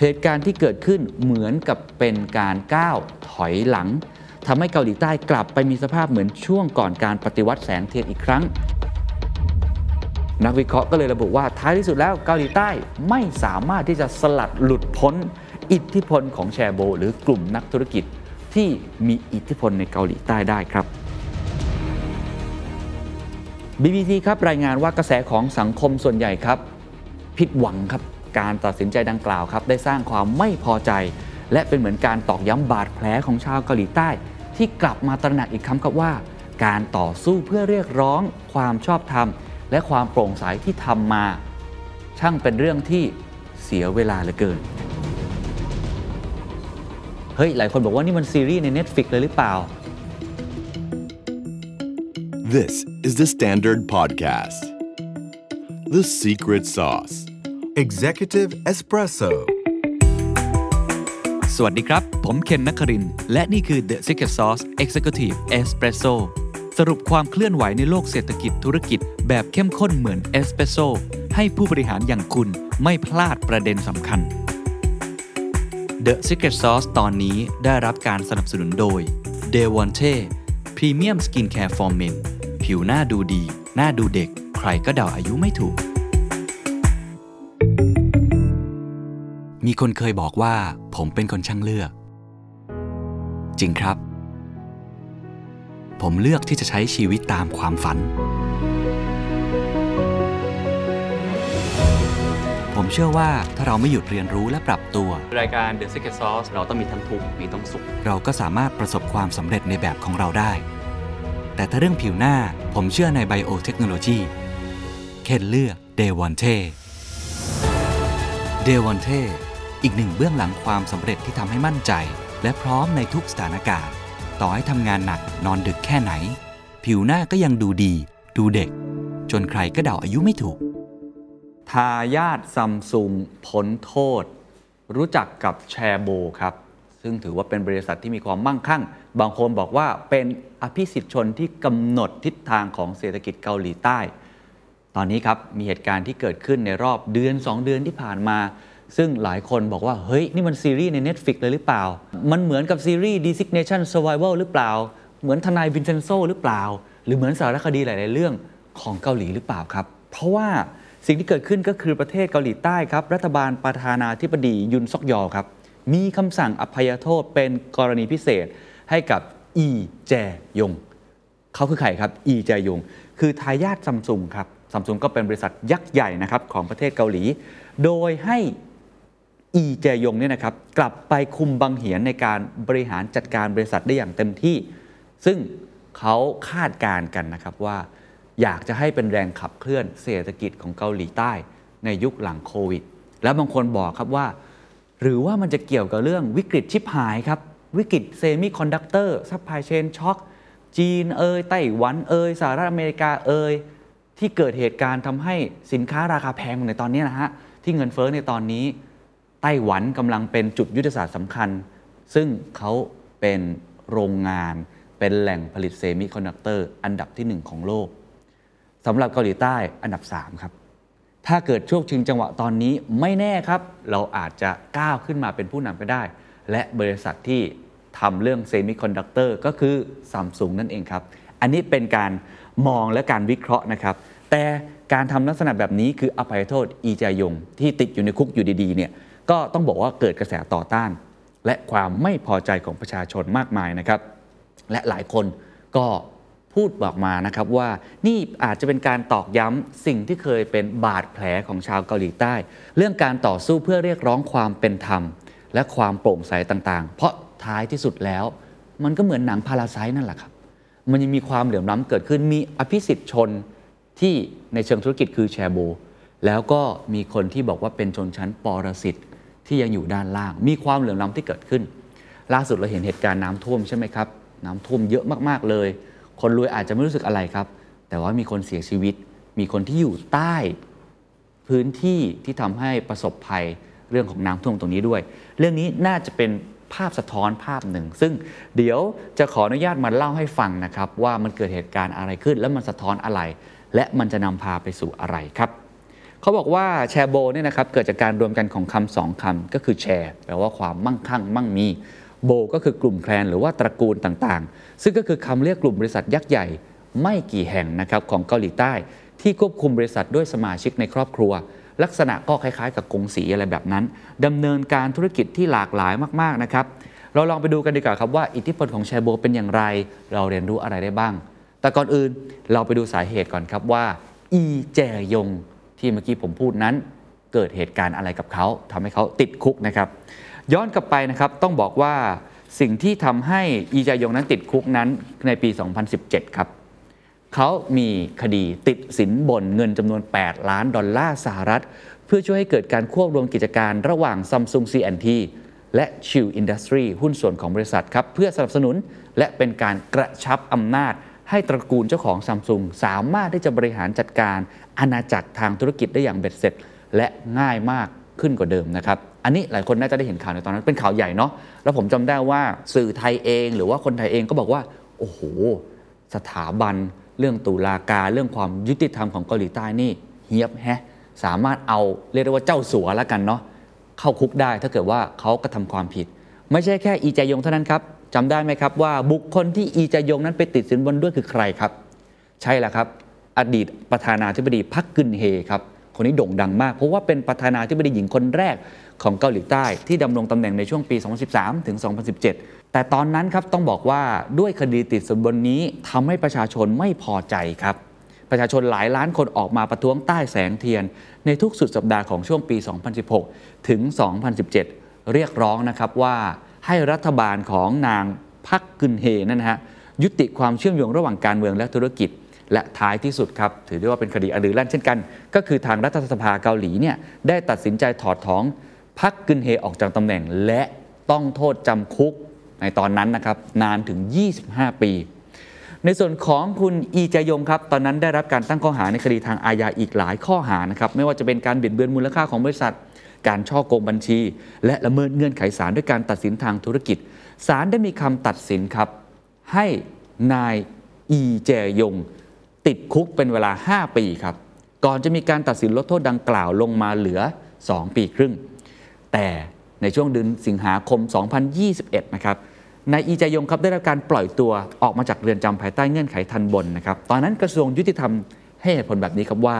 เหตุการณ์ที่เกิดขึ้นเหมือนกับเป็นการก้าวถอยหลังทำให้เกาหลีใต้กลับไปมีสภาพเหมือนช่วงก่อนการปฏิวัติแสงเทียนอีกครั้ง นักวิเคราะห์ก็เลยระบุว่าท้ายที่สุดแล้วเกาหลีใต้ไม่สามารถที่จะสลัดหลุดพ้น อิทธิพลของแชโบ หรือกลุ่มนักธุรกิจที่มีอิทธิพลในเกาหลีใต้ได้ครับ BBC ครับรายงานว่ากระแสของสังคมส่วนใหญ่ครับ ผิดหวังครับ การตัดสินใจดังกล่าวครับได้สร้างความไม่พอใจ และเป็นเหมือนการตอกย้ำบาดแผลของชาวเกาหลีใต้ ที่กลับมาตระหนักอีกครั้งครับว่า การต่อสู้เพื่อเรียกร้อง ความชอบธรรม และความโปร่งใสที่ทำมา ช่างเป็นเรื่องที่เสียเวลาเหลือเกินเฮ้ยหลายคนบอกว่านี่มันซีรีส์ใน Netflix เลยหรือเปล่า This is the Standard Podcast. The Secret Sauce. Executive Espresso สวัสดีครับ ผมเคนนักคริน และนี่คือ The Secret Sauce Executive Espresso สรุปความเคลื่อนไหวในโลกเศรษฐกิจธุรกิจแบบเข้มข้นเหมือนเอสเปรสโซให้ผู้บริหารอย่างคุณไม่พลาดประเด็นสำคัญ The Secret Sauce ตอนนี้ได้รับการสนับสนุนโดย d e v o n t e Premium Skincare for Men ผิวหน้าดูดี หน้าดูเด็ก ใครก็เดาอายุไม่ถูก มีคนเคยบอกว่าผมเป็นคนช่างเลือก จริงครับ ผมเลือกที่จะใช้ชีวิตตามความฝัน ผมเชื่อว่าถ้าเราไม่หยุดเรียนรู้และปรับตัว รายการ The Secret Sauce เราต้องมีทั้งทุกข์มีทั้งสุข เราก็สามารถประสบความสำเร็จในแบบของเราได้ แต่ถ้าเรื่องผิวหน้าผมเชื่อในไบโอเทคโนโลยีเคนเลือกเดวอนเทเดวอนเท อีกหนึ่งเบื้องหลังความสำเร็จที่ทำให้มั่นใจ และพร้อมในทุกสถานการณ์ ต่อให้ทำงานหนักนอนดึกแค่ไหน ผิวหน้าก็ยังดูดี ดูเด็ก จนใครก็เดาอายุไม่ถูก ทายาทซัมซุงพ้นโทษ รู้จักกับแชโบครับ ซึ่งถือว่าเป็นบริษัทที่มีความมั่งคั่ง บางคนบอกว่าเป็นอภิสิทธิชนที่กำหนดทิศทางของเศรษฐกิจเกาหลีใต้ ตอนนี้ครับมีเหตุการณ์ที่เกิดขึ้นในรอบเดือน 2 เดือนที่ผ่านมา ซึ่งหลายคนบอกว่า เฮ้ย นี่มันซีรีส์ใน Netflix เลยหรือเปล่า มันเหมือนกับซีรีส์ Designation Survival หรือเปล่า เหมือนทนายวินเซนโซหรือเปล่า หรือเหมือนสารคดีหลาย ๆ เรื่องของเกาหลีหรือเปล่าครับ เพราะว่าสิ่งที่เกิดขึ้นก็คือประเทศเกาหลีใต้ครับ รัฐบาลประธานาธิบดียุนซอกยอครับ มีคำสั่งอภัยโทษเป็นกรณีพิเศษให้กับอีแจยง เขาคือใครครับ อีแจยง คือทายาทซัมซุงครับซัมซุงก็เป็นบริษัทยักษ์ใหญ่นะครับของประเทศเกาหลี โดยให้ อีแจยงเนี่ยนะครับกลับไปคุมบังเหียนในการบริหารจัดการบริษัทได้อย่างเต็มที่ ซึ่งเขาคาดการณ์กันนะครับว่า อยากจะให้เป็นแรงขับเคลื่อนเศรษฐกิจของเกาหลีใต้ ในยุคหลังโควิด แล้วบางคนบอกครับว่า หรือว่ามันจะเกี่ยวกับเรื่องวิกฤตชิปหายครับ วิกฤตเซมิคอนดักเตอร์ supply chain shock จีนเอยไต้หวันเอยสหรัฐอเมริกาเอยที่เกิดเหตุการณ์ทำให้สินค้าราคาแพงในตอนนี้นะฮะที่เงินเฟ้อในตอนนี้ ไต้หวันกำลังเป็นจุดยุทธศาสตร์สำคัญ ซึ่งเขาเป็นโรงงาน เป็นแหล่งผลิตเซมิคอนดักเตอร์อันดับที่หนึ่งของโลกสำหรับเกาหลีใต้อันดับ 3 ครับ ถ้าเกิดช่วงชิงจังหวะตอนนี้ไม่แน่ครับ เราอาจจะก้าวขึ้นมาเป็นผู้นำไปได้ และบริษัทที่ทำเรื่องเซมิคอนดักเตอร์ก็คือซัมซุงนั่นเองครับ อันนี้เป็นการมองและการวิเคราะห์นะครับ แต่การทำลักษณะแบบนี้คืออภัยโทษอีจายงที่ติดอยู่ในคุกอยู่ดีๆเนี่ย ก็ต้องบอกว่าเกิดกระแสต่อต้าน และความไม่พอใจของประชาชนมากมายนะครับ และหลายคนก็พูดบอกมานะครับว่านี่อาจจะเป็นการตอกย้ำสิ่งที่เคยเป็นบาดแผลของชาวเกาหลีใต้ เรื่องการต่อสู้เพื่อเรียกร้องความเป็นธรรม และความโปร่งใสต่างๆ เพราะท้ายที่สุดแล้ว มันก็เหมือนหนังพาราไซนั่นแหละครับ มันยังมีความเหลื่อมล้ำเกิดขึ้นมีอภิสิทธิ์ชนที่ในเชิงธุรกิจคือแชร์โบ แล้วก็มีคนที่บอกว่าเป็นชนชั้นปรสิต ที่ยังอยู่ด้านล่าง มีความเหลื่อมล้ำที่เกิดขึ้น ล่าสุดเราเห็นเหตุการณ์น้ำท่วมใช่ไหมครับ น้ำท่วมเยอะมากๆเลย คนรวยอาจจะไม่รู้สึกอะไรครับ แต่ว่ามีคนเสียชีวิต มีคนที่อยู่ใต้พื้นที่ที่ทำให้ประสบภัยเรื่องของน้ำท่วมตรงนี้ด้วย เรื่องนี้น่าจะเป็นภาพสะท้อนภาพหนึ่ง ซึ่งเดี๋ยวจะขออนุญาตมาเล่าให้ฟังนะครับ ว่ามันเกิดเหตุการณ์อะไรขึ้น แล้วมันสะท้อนอะไร และมันจะนำพาไปสู่อะไรครับ เขาบอกว่าแชร์โบเนี่ยนะครับเกิดจากการรวมกันของคำสองคำก็คือแชร์แปลว่าความมั่งคั่ง มั่งมีโบก็คือกลุ่มแคลนหรือว่าตระกูลต่างๆ ซึ่งก็คือคำเรียกกลุ่มบริษัทยักษ์ใหญ่ไม่กี่แห่งนะครับของเกาหลีใต้ ที่ควบคุมบริษัทด้วยสมาชิกในครอบครัว ลักษณะก็คล้ายๆ กับกงสีอะไรแบบนั้นดำเนินการธุรกิจที่หลากหลายมากๆนะครับเราลองไปดูกันดีกว่าครับว่าอิทธิพลของแชร์โบเป็นอย่างไร เราเรียนรู้อะไรได้บ้าง แต่ก่อนอื่นเราไปดูสาเหตุก่อนครับว่า อีแจยง ที่เมื่อกี้ผมพูดนั้น เกิดเหตุการณ์อะไรกับเขาทำให้เขาติดคุกนะครับ ย้อนกลับไปนะครับต้องบอกว่าสิ่งที่ทำให้อีแจยงนั้นติดคุกนั้นในปี 2017 ครับเขามีคดีติดสินบนเงินจำนวน 8 ล้านดอลลาร์สหรัฐ เพื่อช่วยให้เกิดการควบรวมกิจการระหว่าง Samsung C&T และ Chill Industry หุ้นส่วนของบริษัทครับ เพื่อสนับสนุนและเป็นการกระชับอำนาจ ให้ตระกูลเจ้าของ Samsung สามารถที่จะบริหารจัดการ อาณาจักรทางธุรกิจได้อย่างเบ็ดเสร็จ และง่ายมากขึ้นกว่าเดิมนะครับอันนี้หลายคนน่าจะได้เห็นข่าวในตอนนั้นเป็นข่าวใหญ่เนาะแล้วผมจำได้ว่าสื่อไทยเอง หรือว่าคนไทยเองก็บอกว่าโอ้โหสถาบันเรื่องตุลาการเรื่องความยุติธรรมของเกาหลีใต้นี่เฮียบแฮะสามารถเอาเรียกได้ว่าเจ้าสัวแล้วกันเนาะเข้าคุกได้ถ้าเกิดว่าเขากระทำความผิด ไม่ใช่แค่อีจยงเท่านั้นครับจำได้ไหมครับว่าบุคคลที่อีจยงนั้นไปติดสินบนด้วยคือใครครับ ใช่แล้วครับ อดีตประธานาธิบดีพักกึนเฮครับคนนี้โด่งดังมาก เพราะว่าเป็นประธานาธิบดีหญิงคนแรกของเกาหลีใต้ที่ดำรงตำแหน่งในช่วงปี 2013 ถึง 2017 แต่ตอนนั้นครับต้องบอกว่าด้วยคดีติดสินบนนี้ทำให้ประชาชนไม่พอใจครับ ประชาชนหลายล้านคนออกมาประท้วงใต้แสงเทียน ในทุกสุดสัปดาห์ของช่วงปี 2016 ถึง 2017 เรียกร้องนะครับว่าให้รัฐบาลของนางพักกึนเฮนั่นนะฮะยุติความเชื่อมโยงระหว่างการเมืองและธุรกิจ และท้ายที่สุดครับ ถือได้ว่าเป็นคดีอดือลั่นเช่นกัน ก็คือทางรัฐสภาเกาหลีเนี่ยได้ตัดสินใจถอดถอนพักกึนเฮออกจากตำแหน่ง และต้องโทษจำคุกในตอนนั้นนะครับนานถึง 25 ปี ในส่วนของคุณอีจยงครับ ตอนนั้นได้รับการตั้งข้อหาในคดีทางอาญาอีกหลายข้อหานะครับไม่ว่าจะเป็นการเบียดเบือนมูลค่าของบริษัท การช่อโกงบัญชี และละเมิดเงื่อนไขศาลด้วยการตัดสินทางธุรกิจศาลได้มีคำตัดสินครับ ให้นายอีเจยง ติดคุกเป็นเวลา 5 ปีครับ ก่อนจะมีการตัดสินลดโทษดังกล่าวลงมาเหลือ 2 ปีครึ่ง แต่ในช่วงเดือนสิงหาคม 2021 นะครับนายอีจายงครับได้รับการปล่อยตัวออกมาจากเรือนจำภายใต้เงื่อนไขทันบนนะครับ ตอนนั้นกระทรวงยุติธรรมให้เหตุผลแบบนี้ครับว่า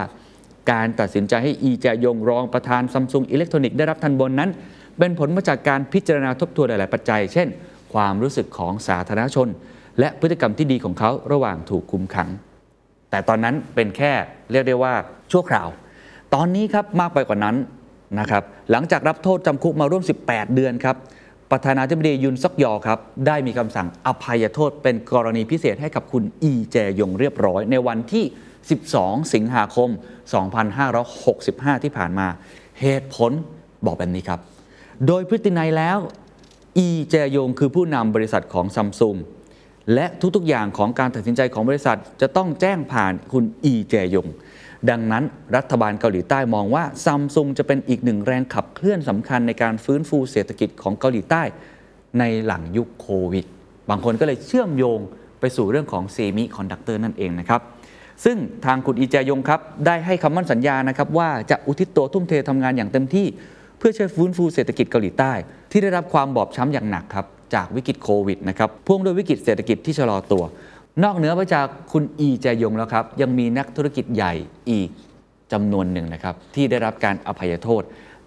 การตัดสินใจให้อีจายงรองประธานซัมซุงอิเล็กทรอนิกส์ได้รับทันบนนั้น เป็นผลมาจากการพิจารณาทบทวนหลาย ๆ ปัจจัย เช่น ความรู้สึกของสาธารณชน และพฤติกรรมที่ดีของเขาระหว่างถูกคุมขัง แต่ตอนนั้นเป็นแค่เรียกได้ว่าชั่วคราว ตอนนี้ครับมากไปกว่านั้นนะครับหลังจากรับโทษจำคุกมาร่วม 18 เดือนครับประธานาธิบดียุนซอกยอครับได้มีคำสั่งอภัยโทษเป็นกรณีพิเศษให้กับคุณอีแจยงเรียบร้อย ในวันที่ 12 สิงหาคม 2565 ที่ผ่านมา เหตุผลบอกแบบนี้ครับ โดยพฤตินัยแล้วอีแจยงคือผู้นำบริษัทของซัมซุง และทุกๆอย่างของการตัดสินใจของบริษัทจะต้องแจ้งผ่านคุณอีแจยง ดังนั้นรัฐบาลเกาหลีใต้มองว่าซัมซุงจะเป็นอีกหนึ่งแรงขับเคลื่อนสำคัญในการฟื้นฟูเศรษฐกิจของเกาหลีใต้ ในหลังยุคโควิด บางคนก็เลยเชื่อมโยงไปสู่เรื่องของเซมิคอนดักเตอร์นั่นเองนะครับซึ่งทางคุณอีแจยงครับได้ให้คำมั่นสัญญานะครับว่าจะอุทิศตัวทุ่มเททำงานอย่างเต็มที่ เพื่อช่วยฟื้นฟูเศรษฐกิจเกาหลีใต้ ที่ได้รับความบอบช้ำอย่างหนักครับ จากวิกฤตโควิดนะครับพ่วงด้วยวิกฤตเศรษฐกิจที่ชะลอตัว นอกเหนือไปจากคุณอีแจยงแล้วครับ ยังมีนักธุรกิจใหญ่อีกจำนวนหนึ่งนะครับ ที่ได้รับการอภัยโทษ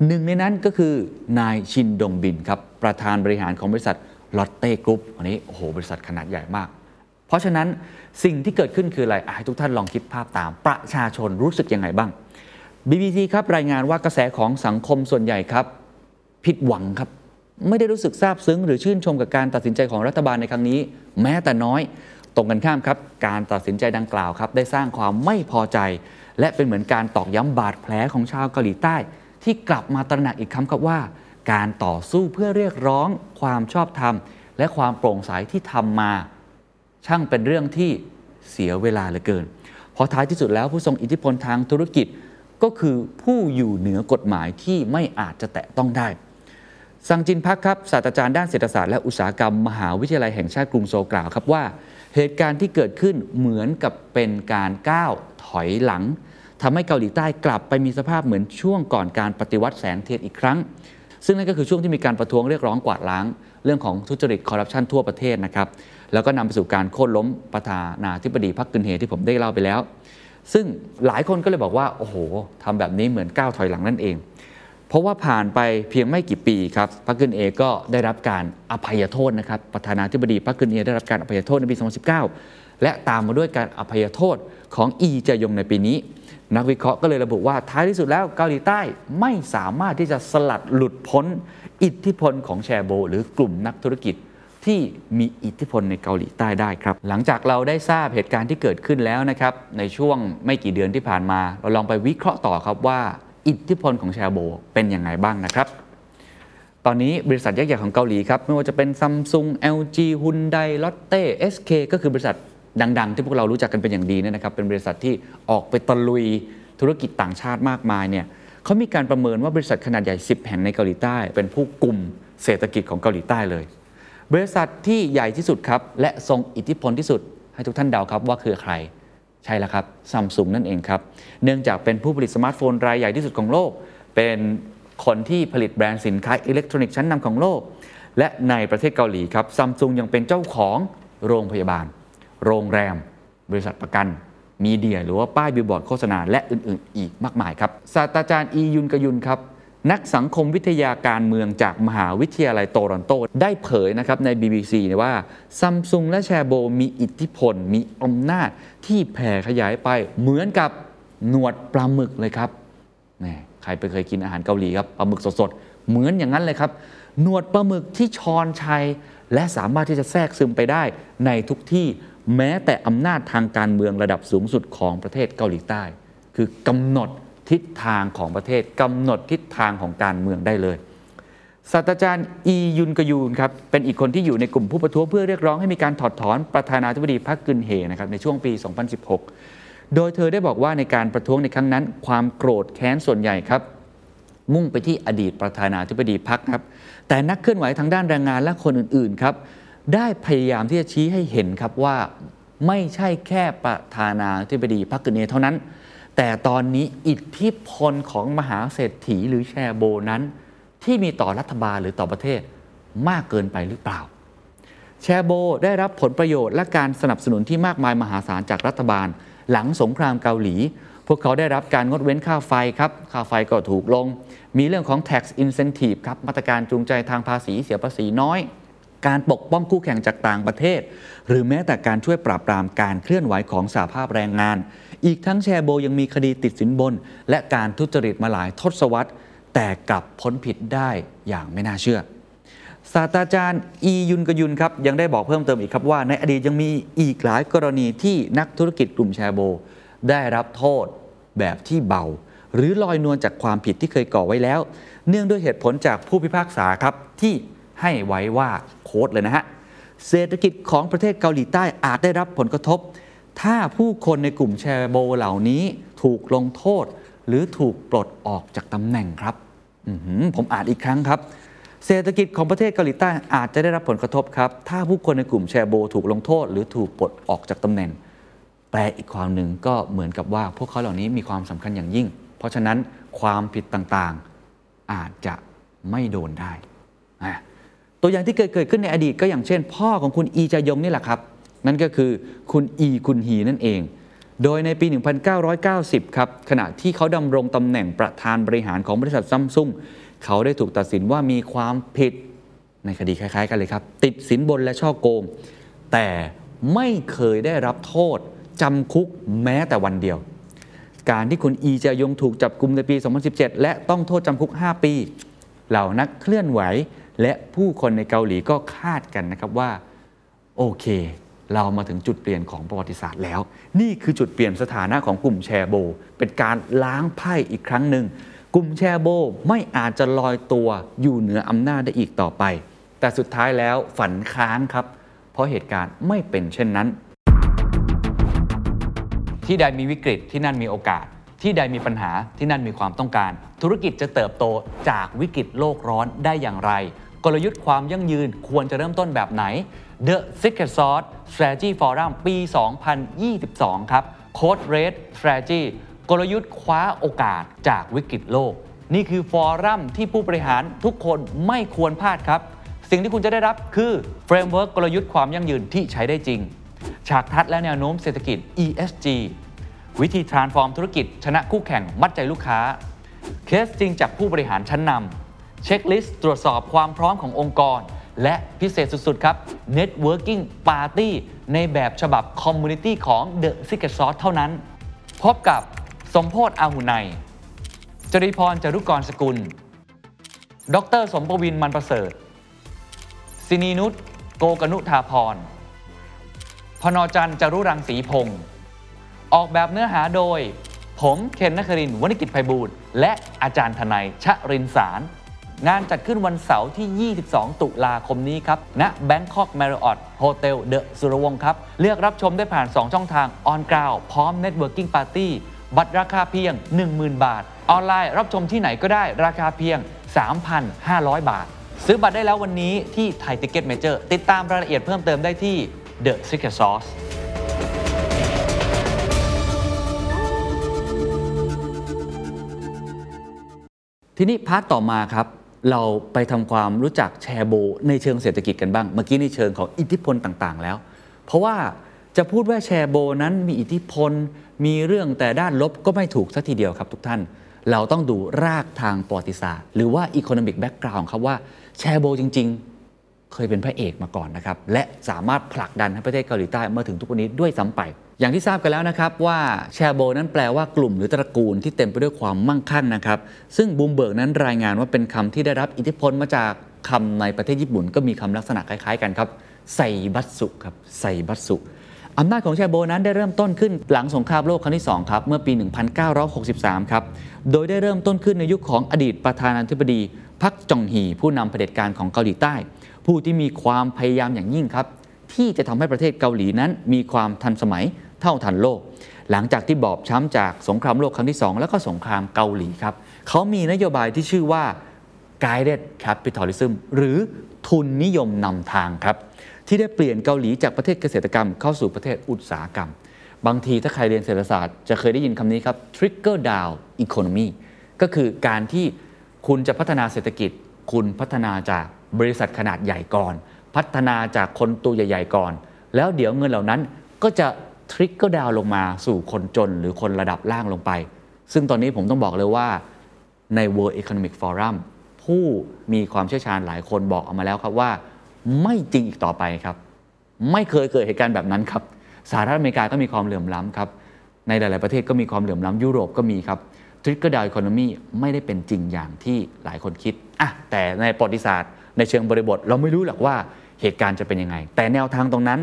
หนึ่งในนั้นก็คือนายชินดงบินครับ ประธานบริหารของบริษัทลอตเต้กรุ๊ปอันนี้โอ้โหบริษัทขนาดใหญ่มาก เพราะฉะนั้นสิ่งที่เกิดขึ้นคืออะไรให้ทุกท่านลองคิดภาพตาม ประชาชนรู้สึกยังไงบ้าง BBC ครับรายงานว่ากระแสของสังคมส่วนใหญ่ครับ ผิดหวังครับ ไม่ได้รู้สึกซาบซึ้ง หรือชื่นชมกับการตัดสินใจของรัฐบาลในครั้งนี้ แม้แต่น้อย ตรงกันข้ามครับ การตัดสินใจดังกล่าวครับ ได้สร้างความไม่พอใจ และเป็นเหมือนการตอกย้ำบาดแผลของชาวเกาหลีใต้ ที่กลับมาตระหนักอีกครั้งครับว่า การต่อสู้เพื่อเรียกร้อง ความชอบธรรม และความโปร่งใสที่ทำมา ช่างเป็นเรื่องที่เสียเวลาเหลือเกิน เพราะท้ายที่สุดแล้วผู้ทรงอิทธิพลทางธุรกิจก็คือผู้อยู่เหนือกฎหมายที่ไม่อาจจะแตะต้องได้ สังจินพักครับศาสตราจารย์ด้านเศรษฐศาสตร์และอุตสาหกรรมมหาวิทยาลัยแห่งชาติกรุงโซลกล่าวครับว่า เหตุการณ์ที่เกิดขึ้นเหมือนกับเป็นการก้าวถอยหลังทำให้เกาหลีใต้กลับไปมีสภาพเหมือนช่วงก่อนการปฏิวัติแสงเทียนอีกครั้ง ซึ่งนั่นก็คือช่วงที่มีการประท้วงเรียกร้องกวาดล้าง เรื่องของทุจริตคอร์รัปชันทั่วประเทศนะครับแล้วก็นำไปสู่การโค่นล้มประธานาธิบดีพรรคกึนเฮที่ผมได้เล่าไปแล้ว ซึ่งหลายคนก็เลยบอกว่าโอ้โหทำแบบนี้เหมือนก้าวถอยหลังนั่นเอง เพราะว่าผ่านไปเพียงไม่กี่ปีครับพรรคกึนเอก็ได้รับการอภัยโทษนะครับประธานาธิบดีพรรคกึนเอได้รับการอภัยโทษในปี 2019 และตามมาด้วยการอภัยโทษของอีจยงในปีนี้ นักวิเคราะห์ก็เลยระบุว่าท้ายที่สุดแล้วเกาหลีใต้ไม่สามารถที่จะสลัดหลุดพ้น อิทธิพลของแชโบ หรือกลุ่มนักธุรกิจที่มีอิทธิพลในเกาหลีใต้ได้ครับ หลังจากเราได้ทราบเหตุการณ์ที่เกิดขึ้นแล้วนะครับในช่วงไม่กี่เดือนที่ผ่านมา เราลองไปวิเคราะห์ต่อครับว่า อิทธิพลของแชร์โบเป็นยังไงบ้างนะครับ ตอนนี้บริษัทยักษ์ใหญ่ของเกาหลีครับ ไม่ว่าจะเป็นซัมซุง LG Hyundai Lotte SK ก็คือบริษัทดัง ๆ ที่พวกเรารู้จักกันเป็นอย่างดีเนี่ยนะครับ เป็นบริษัทที่ออกไปตะลุยธุรกิจต่างชาติมากมายเนี่ยเขามีการประเมินว่าบริษัทขนาดใหญ่ 10 แห่งในเกาหลีใต้ เป็นผู้กลุ่มเศรษฐกิจของเกาหลีใต้เลย บริษัทที่ใหญ่ที่สุดครับและทรงอิทธิพลที่สุดให้ทุกท่านเดาครับว่าคือใคร ใช่แล้วครับซัมซุงนั่นเองครับ เนื่องจากเป็นผู้ผลิตสมาร์ทโฟนรายใหญ่ที่สุดของโลก เป็นคนที่ผลิตแบรนด์สินค้าอิเล็กทรอนิกส์ชั้นนำของโลก และในประเทศเกาหลีครับซัมซุงยังเป็นเจ้าของโรงพยาบาล โรงแรม บริษัทประกัน มีเดีย หรือว่าป้ายบิลบอร์ดโฆษณาและอื่นๆ อีกมากมายครับศาสตราจารย์อียุนกยุนครับ นักสังคมวิทยาการเมืองจากมหาวิทยาลัยโตรอนโต ได้เผยนะครับใน BBC เนี่ยว่าซัมซุงและแชโบมีอิทธิพล มีอำนาจที่แผ่ขยายไปเหมือนกับหนวดปลาหมึกเลยครับแหม่ใครไปเคยกินอาหารเกาหลีครับปลาหมึกสดๆ เหมือนอย่างนั้นเลยครับหนวดปลาหมึกที่ชอนชัย และสามารถที่จะแทรกซึมไปได้ในทุกที่แม้แต่อำนาจทางการเมืองระดับสูงสุดของประเทศเกาหลีใต้ คือกำหนด ทิศทางของประเทศกำหนดทิศทางของการเมืองได้เลยศาสตราจารย์อียุนกยูนครับเป็นอีกคนที่อยู่ในกลุ่มผู้ประท้วงเพื่อเรียกร้องให้มีการถอดถอนประธานาธิบดีพรรคกึนเฮนะครับในช่วงปี 2016 โดยเธอได้บอกว่าในการประท้วงในครั้งนั้น ความโกรธแค้นส่วนใหญ่ครับ มุ่งไปที่อดีตประธานาธิบดีพรรคครับแต่นักเคลื่อนไหวทางด้านแรงงานและคนอื่นๆครับได้พยายามที่จะชี้ให้เห็นครับว่าไม่ใช่แค่ประธานาธิบดีพรรคกึนเฮเท่านั้น แต่ตอนนี้อิทธิพลของมหาเศรษฐีหรือแชร์โบนั้น ที่มีต่อรัฐบาลหรือต่อประเทศมากเกินไปหรือเปล่า แชร์โบได้รับผลประโยชน์และการสนับสนุนที่มากมายมหาศาลจากรัฐบาล หลังสงครามเกาหลี พวกเขาได้รับการงดเว้นค่าไฟครับ ค่าไฟก็ถูกลง มีเรื่องของ tax incentive ครับมาตรการจูงใจทางภาษีเสียภาษีน้อยการปกป้องคู่แข่งจากต่างประเทศ หรือแม้แต่การช่วยปราบปรามการเคลื่อนไหวของสหภาพแรงงาน อีกทั้งแชร์โบยังมีคดีติดสินบน และการทุจริตมาหลายทศวรรษ แต่กลับพ้นผิดได้อย่างไม่น่าเชื่อศาสตราจารย์อียุนกยุนครับยังได้บอกเพิ่มเติมอีกครับว่า ในอดีตยังมีอีกหลายกรณีที่นักธุรกิจกลุ่มแชร์โบ ได้รับโทษแบบที่เบา หรือลอยนวลจากความผิดที่เคยก่อไว้แล้ว เนื่องด้วยเหตุผลจากผู้พิพากษาครับที่ให้ไว้ว่าโค้ดเลยนะฮะเศรษฐกิจของประเทศเกาหลีใต้อาจได้รับผลกระทบ ถ้าผู้คนในกลุ่มแชร์โบเหล่านี้ถูกลงโทษ หรือถูกปลดออกจากตำแหน่งครับผมอ่านอีกครั้งครับ เศรษฐกิจของประเทศเกาหลีใต้อาจจะได้รับผลกระทบครับ ถ้าผู้คนในกลุ่มแชร์โบ ถูกลงโทษ หรือถูกปลดออกจากตำแหน่ง แปลอีกความหนึ่งก็เหมือนกับว่าพวกเขาเหล่านี้มีความสำคัญอย่างยิ่ง เพราะฉะนั้นความผิดต่างๆอาจจะไม่โดนได้ ตัวอย่างที่เกิดเกิดขึ้นในอดีตก็อย่างเช่น พ่อของคุณอีจายงนี่แหละครับ นั่นก็คือคุณอีคุนฮีนั่นเอง โดยในปี 1990 ครับ ขณะที่เขาดำรงตำแหน่งประธานบริหารของบริษัทซัมซุงเขาได้ถูกตัดสินว่ามีความผิดในคดีคล้าย ๆ กันเลยครับ ติดสินบนและช่อโกง แต่ไม่เคยได้รับโทษจำคุกแม้แต่วันเดียว การที่คุณอีจายงถูกจับกลุมในปี 2017 และต้องโทษจำคุก 5 ปี เหล่านักเคลื่อนไหว และผู้คนในเกาหลีก็คาดกันนะครับว่า โอเค เรามาถึงจุดเปลี่ยนของประวัติศาสตร์แล้ว นี่คือจุดเปลี่ยนสถานะของกลุ่มแชร์โบ เป็นการล้างไพ่อีกครั้งหนึ่งกลุ่มแชร์โบไม่อาจจะลอยตัวอยู่เหนืออำนาจได้อีกต่อไป แต่สุดท้ายแล้วฝันค้างครับ เพราะเหตุการณ์ไม่เป็นเช่นนั้น ที่ใดมีวิกฤตที่นั่นมีโอกาส ที่ใดมีปัญหาที่นั่นมีความต้องการ ธุรกิจจะเติบโตจากวิกฤตโลกร้อนได้อย่างไร กลยุทธ์ความยั่งยืนควรจะเริ่มต้นแบบไหน The Secret Sauce Strategy Forum ปี 2022 ครับ Code Red Strategy กลยุทธ์คว้าโอกาสจากวิกฤตโลก นี่คือฟอรัมที่ผู้บริหารทุกคนไม่ควรพลาดครับ สิ่งที่คุณจะได้รับคือ framework กลยุทธ์ความยั่งยืนที่ใช้ได้จริง ฉากทัศน์และแนวโน้มเศรษฐกิจ ESG วิธี transform ธุรกิจ ชนะคู่แข่งมัดใจลูกค้า เคสจริงจากผู้บริหารชั้นนำเช็คลิสต์ตรวจสอบความพร้อมขององค์กร และพิเศษสุด ๆ ครับ Networking Party ในแบบฉบับ Community ของ The Secret Sauce เท่านั้น พบกับสมโพศอาหุไนจริพรจารุกรสกุล ดร สมปวินมันประเสริฐสินีนุชโกกนุธาพร พนจันทร์จารุรังสีพงศ์ออกแบบเนื้อหาโดย ผมเคนนักครินทร์วณิกิจไพบูลย์และอาจารย์ทนายชะรินสาร งานจัดขึ้นวันเสาร์ที่ 22 ตุลาคมนี้ครับณ Bangkok Marriott Hotel The สุรวงศ์ครับ เลือกรับชมได้ผ่าน 2 ช่องทาง On Ground พร้อม Networking Party บัตรราคาเพียง 10,000 บาท ออนไลน์รับชมที่ไหนก็ได้ราคาเพียง 3,500 บาท ซื้อบัตรได้แล้ววันนี้ที่ไทย Ticket Major ติดตามรายละเอียดเพิ่มเติมได้ที่ The Secret Sauce ทีนี้ part ต่อมาครับ เราไปทำความรู้จักแชโบล ในเชิงเศรษฐกิจกันบ้าง เมื่อกี้ในเชิงของอิทธิพลต่างๆ แล้ว เพราะว่าจะพูดว่าแชโบลนั้นมีอิทธิพล มีเรื่องแต่ด้านลบก็ไม่ถูกซะทีเดียวครับทุกท่าน เราต้องดูรากทางประวัติศาสตร์ หรือว่า economic background ครับว่าแชโบลจริง ๆ เคยเป็นพระเอกมาก่อนนะครับ และสามารถผลักดันให้ประเทศเกาหลีใต้มาถึงทุกวันนี้ด้วยซ้ำไป อย่างที่ทราบกันแล้วนะครับว่าแชโบลนั้นแปลว่ากลุ่มหรือตระกูลที่เต็มไปด้วยความมั่งคั่งนะครับ ซึ่งบูมเบิร์กนั้นรายงานว่าเป็นคำที่ได้รับอิทธิพลมาจากคำในประเทศญี่ปุ่น ก็มีคำลักษณะคล้ายๆกันครับไซบัตสุครับไซบัตสุอำนาจของแชโบลนั้นได้เริ่มต้นขึ้นหลังสงครามโลกครั้งที่2ครับเมื่อปี 1963 ครับโดยได้เริ่มต้นขึ้นในยุคของอดีตประธานาธิบดีพักจองฮีผู้นำเผด็จการของเกาหลีใต้ ผู้ที่มีความพยายามอย่างยิ่งครับ ที่จะทำให้ประเทศเกาหลีนั้นมีความทันสมัยเท่าทันโลก หลังจากที่บอบช้ำจากสงครามโลกครั้งที่ 2 แล้วก็สงครามเกาหลีครับเขามีนโยบายที่ชื่อว่า guided capitalism หรือทุนนิยมนำทางครับ ที่ได้เปลี่ยนเกาหลีจากประเทศเกษตรกรรมเข้าสู่ประเทศอุตสาหกรรม บางทีถ้าใครเรียนเศรษฐศาสตร์จะเคยได้ยินคำนี้ครับ trigger down economy ก็คือการที่คุณจะพัฒนาเศรษฐกิจ คุณพัฒนาจาก บริษัทขนาดใหญ่ก่อน พัฒนาจากคนตัวใหญ่ ๆ ก่อน แล้วเดี๋ยวเงินเหล่านั้นก็จะ trigger down ลงมาสู่คนจนหรือคนระดับล่างลงไป ซึ่งตอนนี้ผมต้องบอกเลยว่าใน World Economic Forum ผู้มีความเชี่ยวชาญหลายคนบอกออกมาแล้วครับว่า ไม่จริงอีกต่อไปครับ ไม่เคยเกิดเหตุการณ์แบบนั้นครับสหรัฐอเมริกาก็มีความเหลื่อมล้ำครับ ในหลาย ๆ ประเทศก็มีความเหลื่อมล้ำยุโรปก็มีครับ trickle down economy ไม่ได้เป็นจริงอย่างที่หลายคนคิดอะแต่ในประวัติศาสตร์ ในเชิงบริบท เราไม่รู้หรอกว่าเหตุการณ์จะเป็นยังไง แต่แนวทางตรงนั้น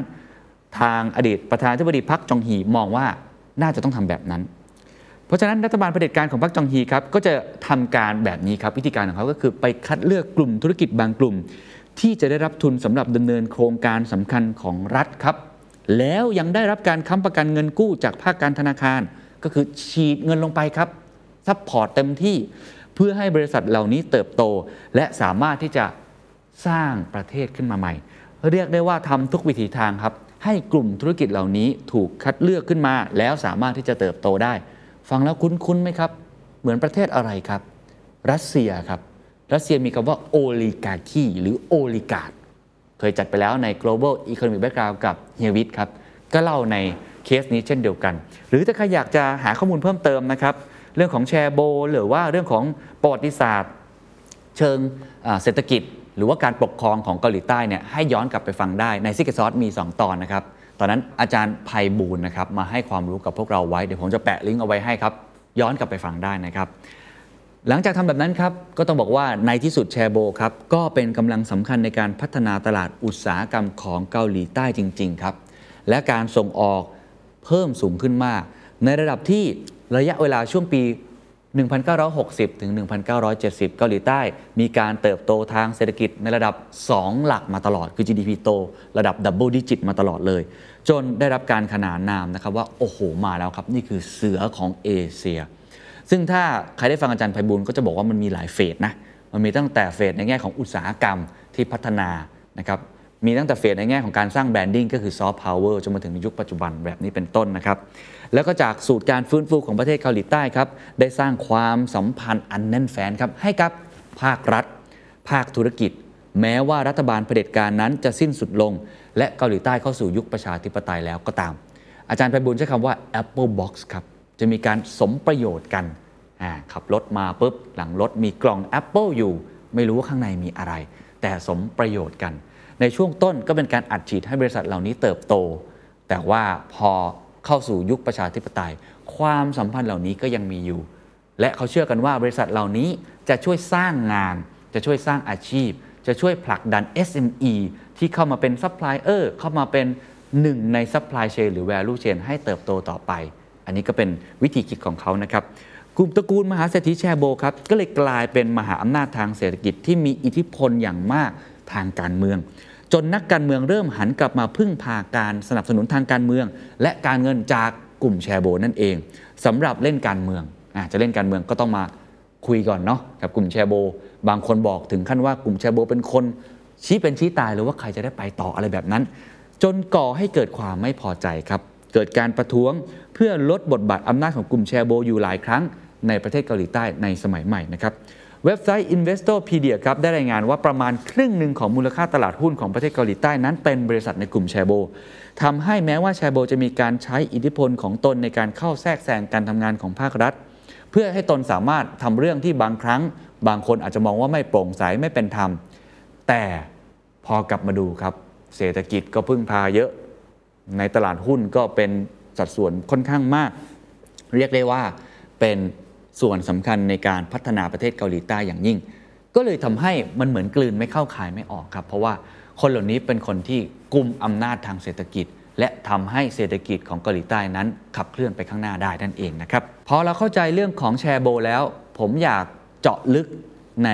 ทางอดีตประธานาธิบดีพักจองฮีมองว่าน่าจะต้องทำแบบนั้น เพราะฉะนั้นรัฐบาลเผด็จการของพักจองฮีครับก็จะทำการแบบนี้ครับวิธีการของเขาก็คือไปคัดเลือกกลุ่มธุรกิจบางกลุ่ม ที่จะได้รับทุนสำหรับดำเนินโครงการสำคัญของรัฐครับ แล้วยังได้รับการค้ำประกันเงินกู้จากภาคการธนาคาร ก็คือฉีดเงินลงไปครับ support เต็มที่เพื่อให้บริษัทเหล่านี้เติบโต และสามารถที่จะ สร้างประเทศขึ้นมาใหม่ เรียกได้ว่าทำทุกวิถีทางครับ ให้กลุ่มธุรกิจเหล่านี้ถูกคัดเลือกขึ้นมา แล้วสามารถที่จะเติบโตได้ ฟังแล้วคุ้นๆไหมครับ เหมือนประเทศอะไรครับ รัสเซียครับ รัสเซียมีคำว่าโอลิกาคีหรือโอลิกาดเคยจัดไปแล้วใน global economic background กับเฮียวิทครับ ก็เล่าในเคสนี้เช่นเดียวกัน หรือถ้าใครอยากจะหาข้อมูลเพิ่มเติมนะครับ เรื่องของแชร์โบ หรือว่าเรื่องของประวัติศาสตร์ เชิงเศรษฐกิจ หรือว่าการปกครองของเกาหลีใต้เนี่ยให้ย้อนกลับไปฟังได้ในซิกเกอร์ซอสมี 2 ตอนนะครับ ตอนนั้นอาจารย์ภัยบูลนะครับมาให้ความรู้กับพวกเราไว้ เดี๋ยวผมจะแปะลิงก์เอาไว้ให้ครับ ย้อนกลับไปฟังได้นะครับ หลังจากทำแบบนั้นครับ ก็ต้องบอกว่าในที่สุดแชโบครับ ก็เป็นกำลังสำคัญในการพัฒนาตลาดอุตสาหกรรมของเกาหลีใต้จริง ๆ ครับ และการส่งออกเพิ่มสูงขึ้นมาก ในระดับที่ระยะเวลาช่วงปี 1960 ถึง 1970 เกาหลีใต้มีการเติบโตทางเศรษฐกิจในระดับ 2 หลักมาตลอด คือ GDP โต ระดับดับเบิลดิจิตมาตลอดเลย จนได้รับการขนานนามนะครับว่า โอ้โห มาแล้วครับ นี่คือเสือของเอเชีย ซึ่งถ้าใครได้ฟังอาจารย์ไพบูลย์ก็จะบอกว่ามันมีหลาย phase นะ มันมีตั้งแต่ phase ในแง่ของอุตสาหกรรมที่พัฒนานะครับมีตั้งแต่ phase ในแง่ของการสร้าง branding ก็คือ soft power จนมาถึงในยุคปัจจุบันแบบนี้เป็นต้นนะครับ แล้วก็จากสูตรการฟื้นฟูของประเทศเกาหลีใต้ครับได้สร้างความสัมพันธ์อันแน่นแฟ้นครับให้กับภาครัฐ ภาคธุรกิจ แม้ว่ารัฐบาลเผด็จการนั้นจะสิ้นสุดลง และเกาหลีใต้เข้าสู่ยุคประชาธิปไตยแล้วก็ตาม อาจารย์ไพบุญใช้คำว่า Apple Box ครับจะมีการสมประโยชน์กันขับรถมาปุ๊บหลังรถมีกล่อง Apple อยู่ ไม่รู้ว่าข้างในมีอะไร แต่สมประโยชน์กัน ในช่วงต้นก็เป็นการอัดฉีดให้บริษัทเหล่านี้เติบโต แต่ว่าพอ เข้าสู่ยุคประชาธิปไตย ความสัมพันธ์เหล่านี้ก็ยังมีอยู่ และเขาเชื่อกันว่าบริษัทเหล่านี้จะช่วยสร้างงาน จะช่วยสร้างอาชีพ จะช่วยผลักดัน SME ที่เข้ามาเป็นซัพพลายเออร์เข้ามาเป็นหนึ่งใน supply chain หรือ value chain ให้เติบโตต่อไป อันนี้ก็เป็นวิธีคิดของเขานะครับกลุ่มตระกูลมหาเศรษฐีแชโบลครับก็เลยกลายเป็นมหาอำนาจทางเศรษฐกิจที่มีอิทธิพลอย่างมากทางการเมือง จนนักการเมืองเริ่มหันกลับมาพึ่งพาการสนับสนุนทางการเมือง และการเงินจากกลุ่มแชโบลนั่นเองสำหรับเล่นการเมืองอาจะเล่นการเมืองก็ต้องมาคุยก่อนเนาะกับกลุ่มแชร์โบ บางคนบอกถึงขั้นว่ากลุ่มแชร์โบเป็นคน ชี้เป็นชี้ตายหรือว่าใครจะได้ไปต่ออะไรแบบนั้น จนก่อให้เกิดความไม่พอใจครับ เกิดการประท้วงเพื่อลดบทบาทอำนาจของกลุ่มแชร์โบอยู่หลายครั้งในประเทศเกาหลีใต้ในสมัยใหม่นะครับ เว็บไซต์ Investopedia ครับได้รายงานว่าประมาณครึ่งหนึ่งของมูลค่าตลาดหุ้นของประเทศเกาหลีใต้นั้นเป็นบริษัทในกลุ่มแชโบทำให้แม้ว่าแชโบจะมีการใช้อิทธิพลของตนในการเข้าแทรกแซงการทำงานของภาครัฐ เพื่อให้ตนสามารถทำเรื่องที่บางครั้ง บางคนอาจจะมองว่าไม่โปร่งใสไม่เป็นธรรม แต่พอกลับมาดูครับ เศรษฐกิจก็พึ่งพาเยอะ ในตลาดหุ้นก็เป็นสัดส่วนค่อนข้างมาก เรียกได้ว่าเป็น ส่วนสำคัญในการพัฒนาประเทศเกาหลีใต้อย่างยิ่ง ก็เลยทำให้มันเหมือนกลืนไม่เข้าขายไม่ออกครับ เพราะว่าคนเหล่านี้เป็นคนที่กุมอำนาจทางเศรษฐกิจ และทำให้เศรษฐกิจของเกาหลีใต้นั้นขับเคลื่อนไปข้างหน้าได้นั่นเองนะครับพอเราเข้าใจเรื่องของแชร์โบแล้ว ผมอยากเจาะลึกใน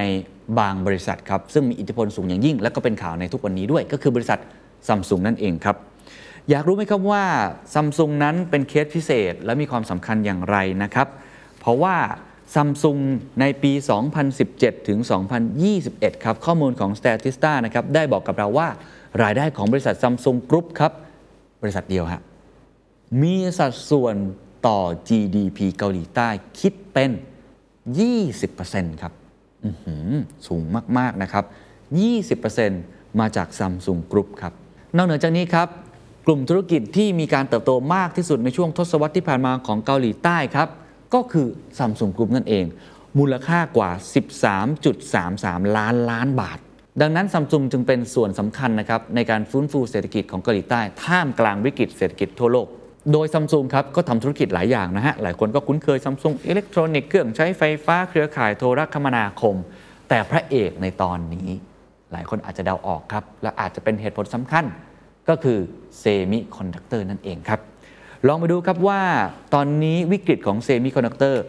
บางบริษัทครับซึ่งมีอิทธิพลสูงอย่างยิ่ง และก็เป็นข่าวในทุกวันนี้ด้วย ก็คือบริษัทซัมซุงนั่นเองครับอยากรู้ไหมครับว่าซัมซุงนั้นเป็นเคสพิเศษและมีความสำคัญอย่างไรนะครับ เพราะว่าซัมซุงในปี 2017 ถึง 2021 ครับข้อมูลของ Statista นะครับได้บอกกับเราว่ารายได้ของบริษัทซัมซุงกรุ๊ปครับ บริษัทเดียวฮะมีสัดส่วนต่อ GDP เกาหลีใต้คิดเป็น 20%ครับสูงมาก ๆ นะครับ 20%มาจากซัมซุงกรุ๊ปครับ นอกเหนือจากนี้ครับ กลุ่มธุรกิจที่มีการเติบโตมากที่สุดในช่วงทศวรรษที่ผ่านมาของเกาหลีใต้ครับ ก็คือซัมซุงกรุ๊ปนั่นเอง มูลค่ากว่า 13.33 ล้านล้านบาท ดังนั้นซัมซุงจึงเป็นส่วนสำคัญนะครับในการฟื้นฟูเศรษฐกิจของเกาหลีใต้ท่ามกลางวิกฤตเศรษฐกิจทั่วโลกโดยซัมซุงครับก็ทำธุรกิจหลายอย่างนะฮะ หลายคนก็คุ้นเคยซัมซุงอิเล็กทรอนิกส์เครื่องใช้ไฟฟ้าเครือข่ายโทรคมนาคม แต่พระเอกในตอนนี้ หลายคนอาจจะเดาออกครับ และอาจจะเป็นเหตุผลสำคัญ ก็คือเซมิคอนดักเตอร์นั่นเองครับ ลองไปดูครับว่าตอนนี้วิกฤตของเซมิคอนดักเตอร์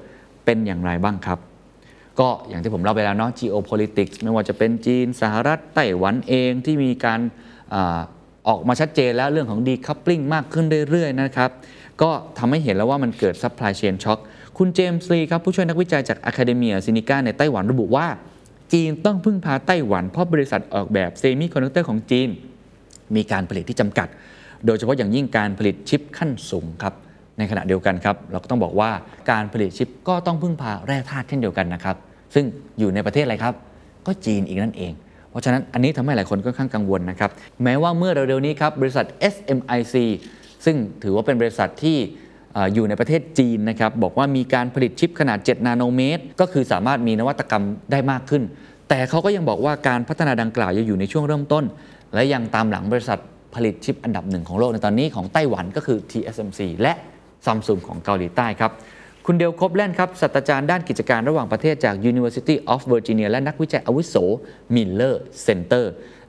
เป็นอย่างไรบ้างครับ ก็อย่างที่ผมเล่าไปแล้วเนาะ geopolitics ไม่ว่าจะเป็นจีนสหรัฐไต้หวันเองที่มีการออกมาชัดเจนแล้วเรื่องของ decoupling มากขึ้นเรื่อยๆนะครับ ก็ทำให้เห็นแล้วว่ามันเกิด supply chain shock คุณเจมส์ลีครับผู้ช่วยนักวิจัยจาก Academia Sinica ในไต้หวันระบุว่า จีนต้องพึ่งพาไต้หวันเพราะบริษัทออกแบบเซมิคอนดักเตอร์ของจีน มีการผลิตที่จำกัด โดยเฉพาะอย่างยิ่งการผลิตชิปขั้นสูงครับในขณะเดียวกันครับเราก็ต้องบอกว่าการผลิตชิปก็ต้องพึ่งพาแร่ธาตุเช่นเดียวกันนะครับซึ่งอยู่ในประเทศอะไรครับ ก็จีนอีกนั่นเอง เพราะฉะนั้นอันนี้ทำให้หลายคนค่อนข้างกังวลนะครับแม้ว่าเมื่อเร็วๆนี้ครับบริษัท SMIC ซึ่งถือว่าเป็นบริษัทที่เอ่ออยู่ในประเทศจีนนะครับบอกว่ามีการผลิตชิปขนาด 7 นาโนเมตร ก็คือสามารถมีนวัตกรรมได้มากขึ้น แต่เขาก็ยังบอกว่าการพัฒนาดังกล่าวยังอยู่ในช่วงเริ่มต้น และยังตามหลังบริษัท ผลิตชิปอันดับหนึ่งของโลกในตอนนี้ของไต้หวันก็คือ TSMC และซัมซุงของเกาหลีใต้ครับ คุณเดลคบแลนครับศาสตราจารย์ด้านกิจการระหว่างประเทศจาก University of Virginia และนักวิจัยอาวุโส Miller Center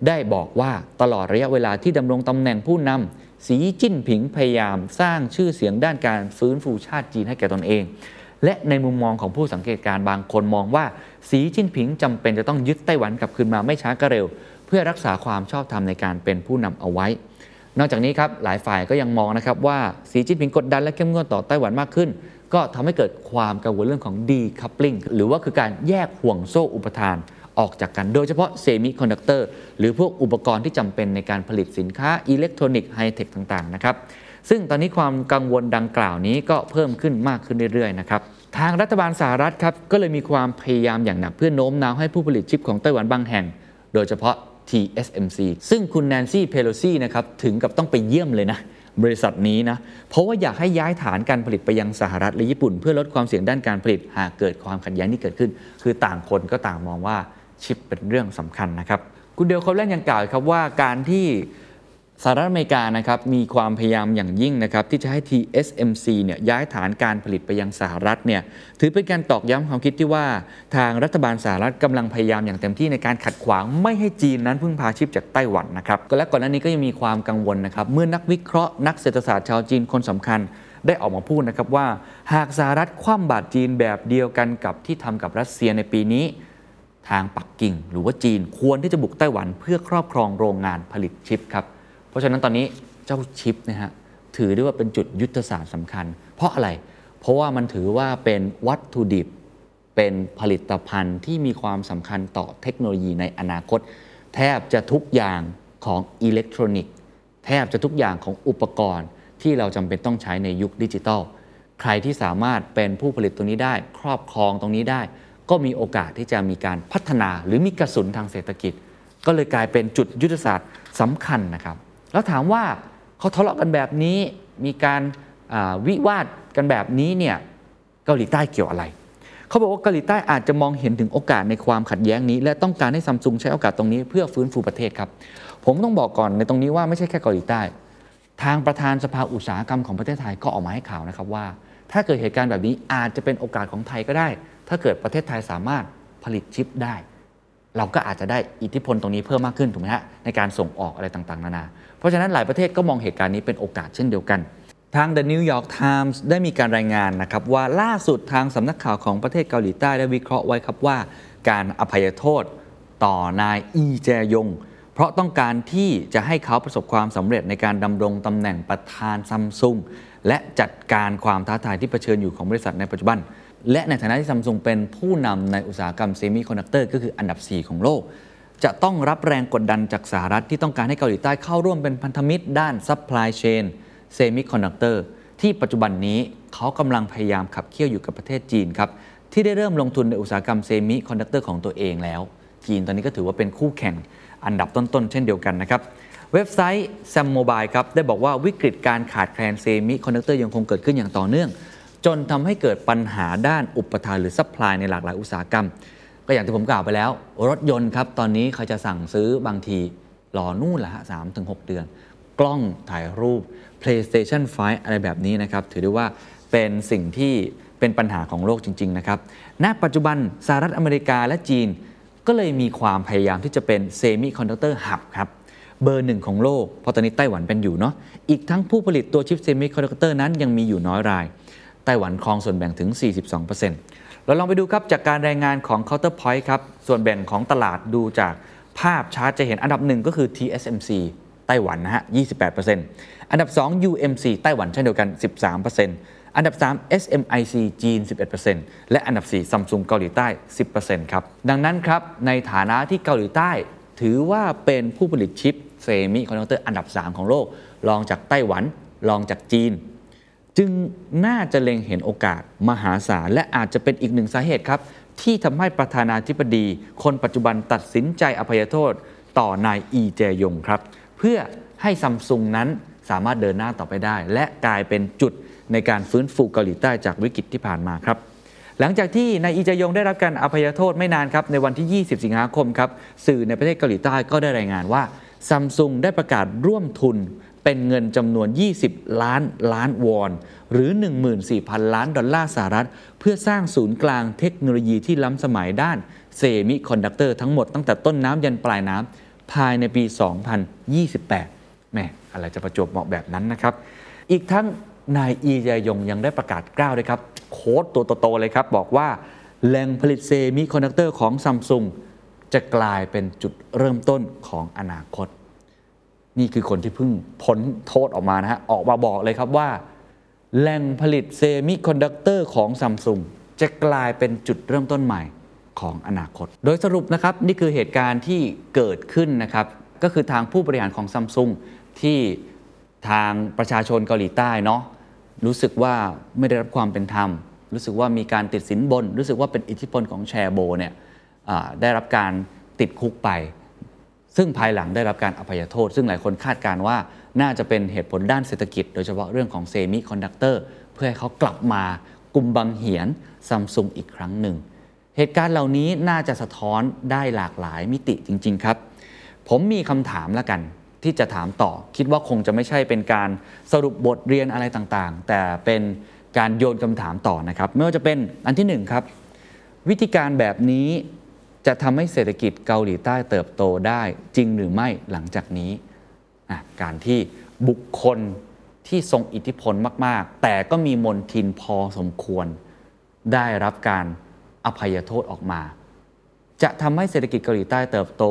ได้บอกว่าตลอดระยะเวลาที่ดำรงตำแหน่งผู้นำสีจิ้นผิงพยายามสร้างชื่อเสียงด้านการฟื้นฟูชาติจีนให้แก่ตนเอง และในมุมมองของผู้สังเกตการณ์บางคนมองว่าสีจิ้นผิงจำเป็นจะต้องยึดไต้หวันกลับคืนมาไม่ช้าก็เร็ว เพื่อรักษาความชอบธรรมในการเป็นผู้นำเอาไว้ นอกจากนี้ครับหลายฝ่ายก็ยังมองนะครับว่าสีจิ้นผิงกดดันและเข้มงวดต่อไต้หวันมากขึ้น ก็ทำให้เกิดความกังวลเรื่องของ decoupling หรือว่าคือการแยกห่วงโซ่อุปทานออกจากกันโดยเฉพาะเซมิคอนดักเตอร์หรือพวกอุปกรณ์ที่จำเป็นในการผลิตสินค้าอิเล็กทรอนิกส์ไฮเทคต่างๆนะครับซึ่งตอนนี้ความกังวลดังกล่าวนี้ก็เพิ่มขึ้นมากขึ้นเรื่อยๆนะครับทางรัฐบาลสหรัฐครับก็เลยมีความพยายามอย่างหนักเพื่อโน้มน้าวให้ผู้ผลิตชิปของไต้หวันบางแห่ง โดยเฉพาะ TSMC ซึ่งคุณแนนซี่เพโลซีนะครับถึงกับต้องไปเยี่ยมเลยนะบริษัทนี้นะ เพราะว่าอยากให้ย้ายฐานการผลิตไปยังสหรัฐและญี่ปุ่น เพื่อลดความเสี่ยงด้านการผลิตหากเกิดความขัดแย้งที่เกิดขึ้น คือต่างคนก็ต่างมองว่าชิปเป็นเรื่องสำคัญนะครับ คุณเดลคอแลนยังกล่าวครับว่าการที่ สหรัฐอเมริกานะครับมีความพยายามอย่างยิ่งนะครับที่จะให้ TSMC เนี่ยย้ายฐานการผลิตไปยังสหรัฐเนี่ยถือเป็นการตอกย้ำความคิดที่ว่า ทางรัฐบาลสหรัฐกำลังพยายามอย่างเต็มที่ในการขัดขวางไม่ให้จีนนั้นพึ่งพาชิปจากไต้หวันนะครับและก่อนหน้านี้ก็ยังมีความกังวลนะครับเมื่อนักวิเคราะห์นักเศรษฐศาสตร์ชาวจีนคนสำคัญได้ออกมาพูดนะครับว่า หากสหรัฐคว่ำบาตรจีนแบบเดียวกันกับที่ทำกับรัสเซียในปีนี้ทางปักกิ่ง หรือว่าจีนควรที่จะบุกไต้หวันเพื่อครอบครองโรงงานผลิตชิปครับ ราะฉะนั้นตอนนี้เจ้าชิปนะฮะถือได้ว่าเป็นจุดยุทธศาสตร์สำคัญ เพราะอะไร เพราะว่ามันถือว่าเป็นวัตถุดิบ เป็นผลิตภัณฑ์ที่มีความสำคัญต่อเทคโนโลยีในอนาคต แทบจะทุกอย่างของอิเล็กทรอนิกส์แทบจะทุกอย่างของอุปกรณ์ที่เราจำเป็นต้องใช้ในยุคดิจิทัล ใครที่สามารถเป็นผู้ผลิตตรงนี้ได้ ครอบครองตรงนี้ได้ ก็มีโอกาสที่จะมีการพัฒนาหรือมีกระสุนทางเศรษฐกิจ ก็เลยกลายเป็นจุดยุทธศาสตร์สำคัญนะครับ แล้วถามว่าเขาทะเลาะกันแบบนี้มีการวิวาทกันแบบนี้เนี่ยเกาหลีใต้เกี่ยวอะไร เขาบอกว่าเกาหลีใต้อาจจะมองเห็นถึงโอกาสในความขัดแย้งนี้ และต้องการให้ซัมซุงใช้โอกาสตรงนี้เพื่อฟื้นฟูประเทศครับ ผมต้องบอกก่อนในตรงนี้ว่าไม่ใช่แค่เกาหลีใต้ ทางประธานสภาอุตสาหกรรมของประเทศไทยก็ออกมาให้ข่าวนะครับว่า ถ้าเกิดเหตุการณ์แบบนี้อาจจะเป็นโอกาสของไทยก็ได้ ถ้าเกิดประเทศไทยสามารถผลิตชิปได้ เราก็อาจจะได้อิทธิพลตรงนี้เพิ่มมากขึ้นถูกไหมฮะในการส่งออกอะไรต่างๆ นานา ราะฉะนั้นหลายประเทศก็มองเหตุการณ์นี้เป็นโอกาสเช่นเดียวกัน ทาง The New York Times ได้มีการรายงานนะครับว่าล่าสุดทางสำนักข่าวของประเทศเกาหลีใต้ได้วิเคราะห์ไว้ครับว่า การอภัยโทษต่อนายอีแจยง เพราะต้องการที่จะให้เขาประสบความสำเร็จในการดำรงตำแหน่งประธานซัมซุงและจัดการความท้าทายที่เผชิญอยู่ของบริษัทในปัจจุบัน และในฐานะที่ซัมซุงเป็นผู้นำในอุตสาหกรรมเซมิคอนดักเตอร์ก็คืออันดับ 4 ของโลก จะต้องรับแรงกดดันจากสหรัฐที่ต้องการให้เกาหลีใต้เข้าร่วมเป็นพันธมิตรด้าน supply chain เซมิคอนดักเตอร์ที่ปัจจุบันนี้เขากำลังพยายามขับเคี่ยวอยู่กับประเทศจีนครับ ที่ได้เริ่มลงทุนในอุตสาหกรรมเซมิคอนดักเตอร์ของตัวเองแล้ว จีนตอนนี้ก็ถือว่าเป็นคู่แข่งอันดับต้นๆ เช่นเดียวกันนะครับ เว็บไซต์ Sam Mobile ครับได้บอกว่าวิกฤตการขาดแคลนเซมิคอนดักเตอร์ยังคงเกิดขึ้นอย่างต่อเนื่อง จนทำให้เกิดปัญหาด้านอุปทานหรือ supply ในหลากหลายอุตสาหกรรม ก็อย่างที่ผมกล่าวไปแล้ว รถยนต์ครับ ตอนนี้เขาจะสั่งซื้อบางทีรอนู่นละฮะสามถึงหกเดือน กล้องถ่ายรูป PlayStation 5 อะไรแบบนี้นะครับ ถือได้ว่าเป็นสิ่งที่เป็นปัญหาของโลกจริง ๆ นะครับ ณ ปัจจุบันสหรัฐอเมริกาและจีน ก็เลยมีความพยายามที่จะเป็นเซมิคอนดักเตอร์ hub ครับเบอร์หนึ่งของโลก เพราะตอนนี้ไต้หวันเป็นอยู่เนาะ อีกทั้งผู้ผลิตตัวชิปเซมิคอนดักเตอร์นั้นยังมีอยู่น้อยราย ไต้หวันครองส่วนแบ่งถึง 42% เราลองไปดูครับจากการรายงานของ Counterpoint ครับ ส่วนแบ่งของตลาดดูจากภาพชาร์ตจะเห็นอันดับหนึ่งก็คือ TSMC ไต้หวันนะฮะ 28%อันดับ 2 UMC ไต้หวันเช่นเดียวกัน 13%อันดับ 3 SMIC จีน 11%และอันดับ 4 Samsung เกาหลีใต้ 10%ครับ ดังนั้นครับ ในฐานะที่เกาหลีใต้ ถือว่าเป็นผู้ผลิตชิปเซมิคอนดักเตอร์อันดับ 3 ของโลก รองจากไต้หวัน รองจากจีน จึงน่าจะเล็งเห็นโอกาสมหาศาลและอาจจะเป็นอีกหนึ่งสาเหตุครับ ที่ทำให้ประธานาธิบดี คนปัจจุบันตัดสินใจอภัยโทษต่อนายอีแจยงครับ เพื่อให้ซัมซุงนั้นสามารถเดินหน้าต่อไปได้ และกลายเป็นจุดในการฟื้นฟูเกาหลีใต้จากวิกฤตที่ผ่านมาครับ หลังจากที่นายอีแจยงได้รับการอภัยโทษไม่นานครับ ในวันที่ 20 สิงหาคมครับสื่อในประเทศเกาหลีใต้ก็ได้รายงานว่าซัมซุงได้ประกาศร่วมทุน เป็นเงินจำนวน 20 ล้านล้านวอน หรือ 14,000 ล้านดอลลาร์สหรัฐ เพื่อสร้างศูนย์กลางเทคโนโลยีที่ล้ำสมัยด้านเซมิคอนดักเตอร์ทั้งหมดตั้งแต่ต้นน้ำยันปลายน้ำภายในปี 2028แหม่อะไรจะประจวบเหมาะแบบนั้นนะครับ อีกทั้งนายอีแจยงยังได้ประกาศกร้าวด้วยครับ quote ตัวโตๆเลยครับ บอกว่าแหล่งผลิตเซมิคอนดักเตอร์ของซัมซุงจะกลายเป็นจุดเริ่มต้นของอนาคต นี่คือคนที่เพิ่งพ้นโทษออกมานะฮะ ออกมาบอกเลยครับว่า แหล่งผลิตเซมิคอนดักเตอร์ของซัมซุงจะกลายเป็นจุดเริ่มต้นใหม่ของอนาคต โดยสรุปนะครับ นี่คือเหตุการณ์ที่เกิดขึ้นนะครับ ก็คือทางผู้บริหารของซัมซุงที่ทางประชาชนเกาหลีใต้เนาะรู้สึกว่าไม่ได้รับความเป็นธรรม รู้สึกว่ามีการติดสินบน รู้สึกว่าเป็นอิทธิพลของแชโบลเนี่ยได้รับการติดคุกไป ซึ่งภายหลังได้รับการอภัยโทษ ซึ่งหลายคนคาดการณ์ว่าน่าจะเป็นเหตุผลด้านเศรษฐกิจ โดยเฉพาะเรื่องของเซมิคอนดักเตอร์เพื่อให้เขากลับมากลุ่มบังเหียนซัมซุงอีกครั้งหนึ่ง เหตุการณ์เหล่านี้น่าจะสะท้อนได้หลากหลายมิติจริง ๆ ครับ ผมมีคำถามแล้วกันที่จะถามต่อ คิดว่าคงจะไม่ใช่เป็นการสรุปบทเรียนอะไรต่างๆ แต่เป็นการโยนคำถามต่อนะครับไม่ว่าจะเป็นอันที่หนึ่งครับวิธีการแบบนี้ จะทำให้เศรษฐกิจเกาหลีใต้เติบโตได้จริงหรือไม่หลังจากนี้ การที่บุคคลที่ทรงอิทธิพลมาก ๆ แต่ก็มีมนทินพอสมควร ได้รับการอภัยโทษออกมา จะทำให้เศรษฐกิจเกาหลีใต้เติบโต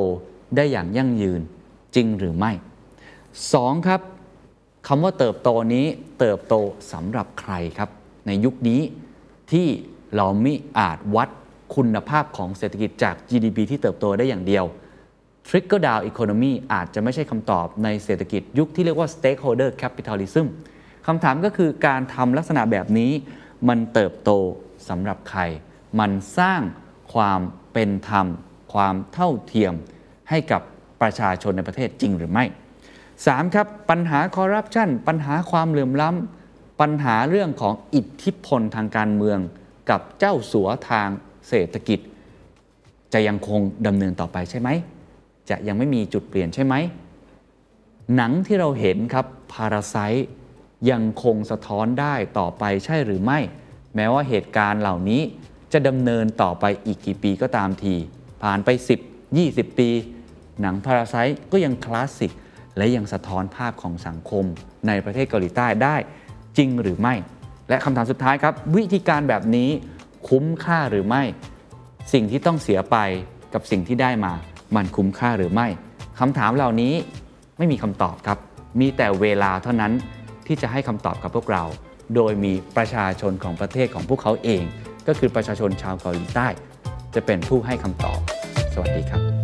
ได้อย่างยั่งยืนจริงหรือไม่ 2. ครับคำว่าเติบโตนี้เติบโตสำหรับใครครับ ในยุคนี้ที่เราไม่อาจวัด คุณภาพของเศรษฐกิจจาก GDP ที่เติบโตได้อย่างเดียว Trickle down economy อาจจะไม่ใช่คำตอบในเศรษฐกิจยุคที่เรียกว่า stakeholder capitalism คำถามก็คือการทำลักษณะแบบนี้ มันเติบโตสำหรับใคร มันสร้างความเป็นธรรม ความเท่าเทียมให้กับประชาชนในประเทศจริงหรือไม่ 3. ครับปัญหาคอร์รัปชันปัญหาความเหลื่อมล้ำปัญหาเรื่องของอิทธิพลทางการเมือง กับเจ้าสัวทาง เศรษฐกิจ จะยังคงดำเนินต่อไปใช่ไหม จะยังไม่มีจุดเปลี่ยนใช่ไหม หนังที่เราเห็นครับพาราไซยังคงสะท้อนได้ต่อไปใช่หรือไม่ แม้ว่าเหตุการณ์เหล่านี้จะดำเนินต่อไปอีกกี่ปีก็ตามที ผ่านไป 10 20 ปี หนังพาราไซก็ยังคลาสสิกและยังสะท้อนภาพของสังคมในประเทศเกาหลีใต้ได้จริงหรือไม่ และคำถามสุดท้ายครับ วิธีการแบบนี้ คุ้มค่าหรือไม่ สิ่งที่ต้องเสียไปกับสิ่งที่ได้มา มันคุ้มค่าหรือไม่คำถามเหล่านี้ไม่มีคำตอบครับ มีแต่เวลาเท่านั้นที่จะให้คำตอบกับพวกเรา โดยมีประชาชนของประเทศของพวกเขาเอง ก็คือประชาชนชาวเกาหลีใต้ จะเป็นผู้ให้คำตอบ สวัสดีครับ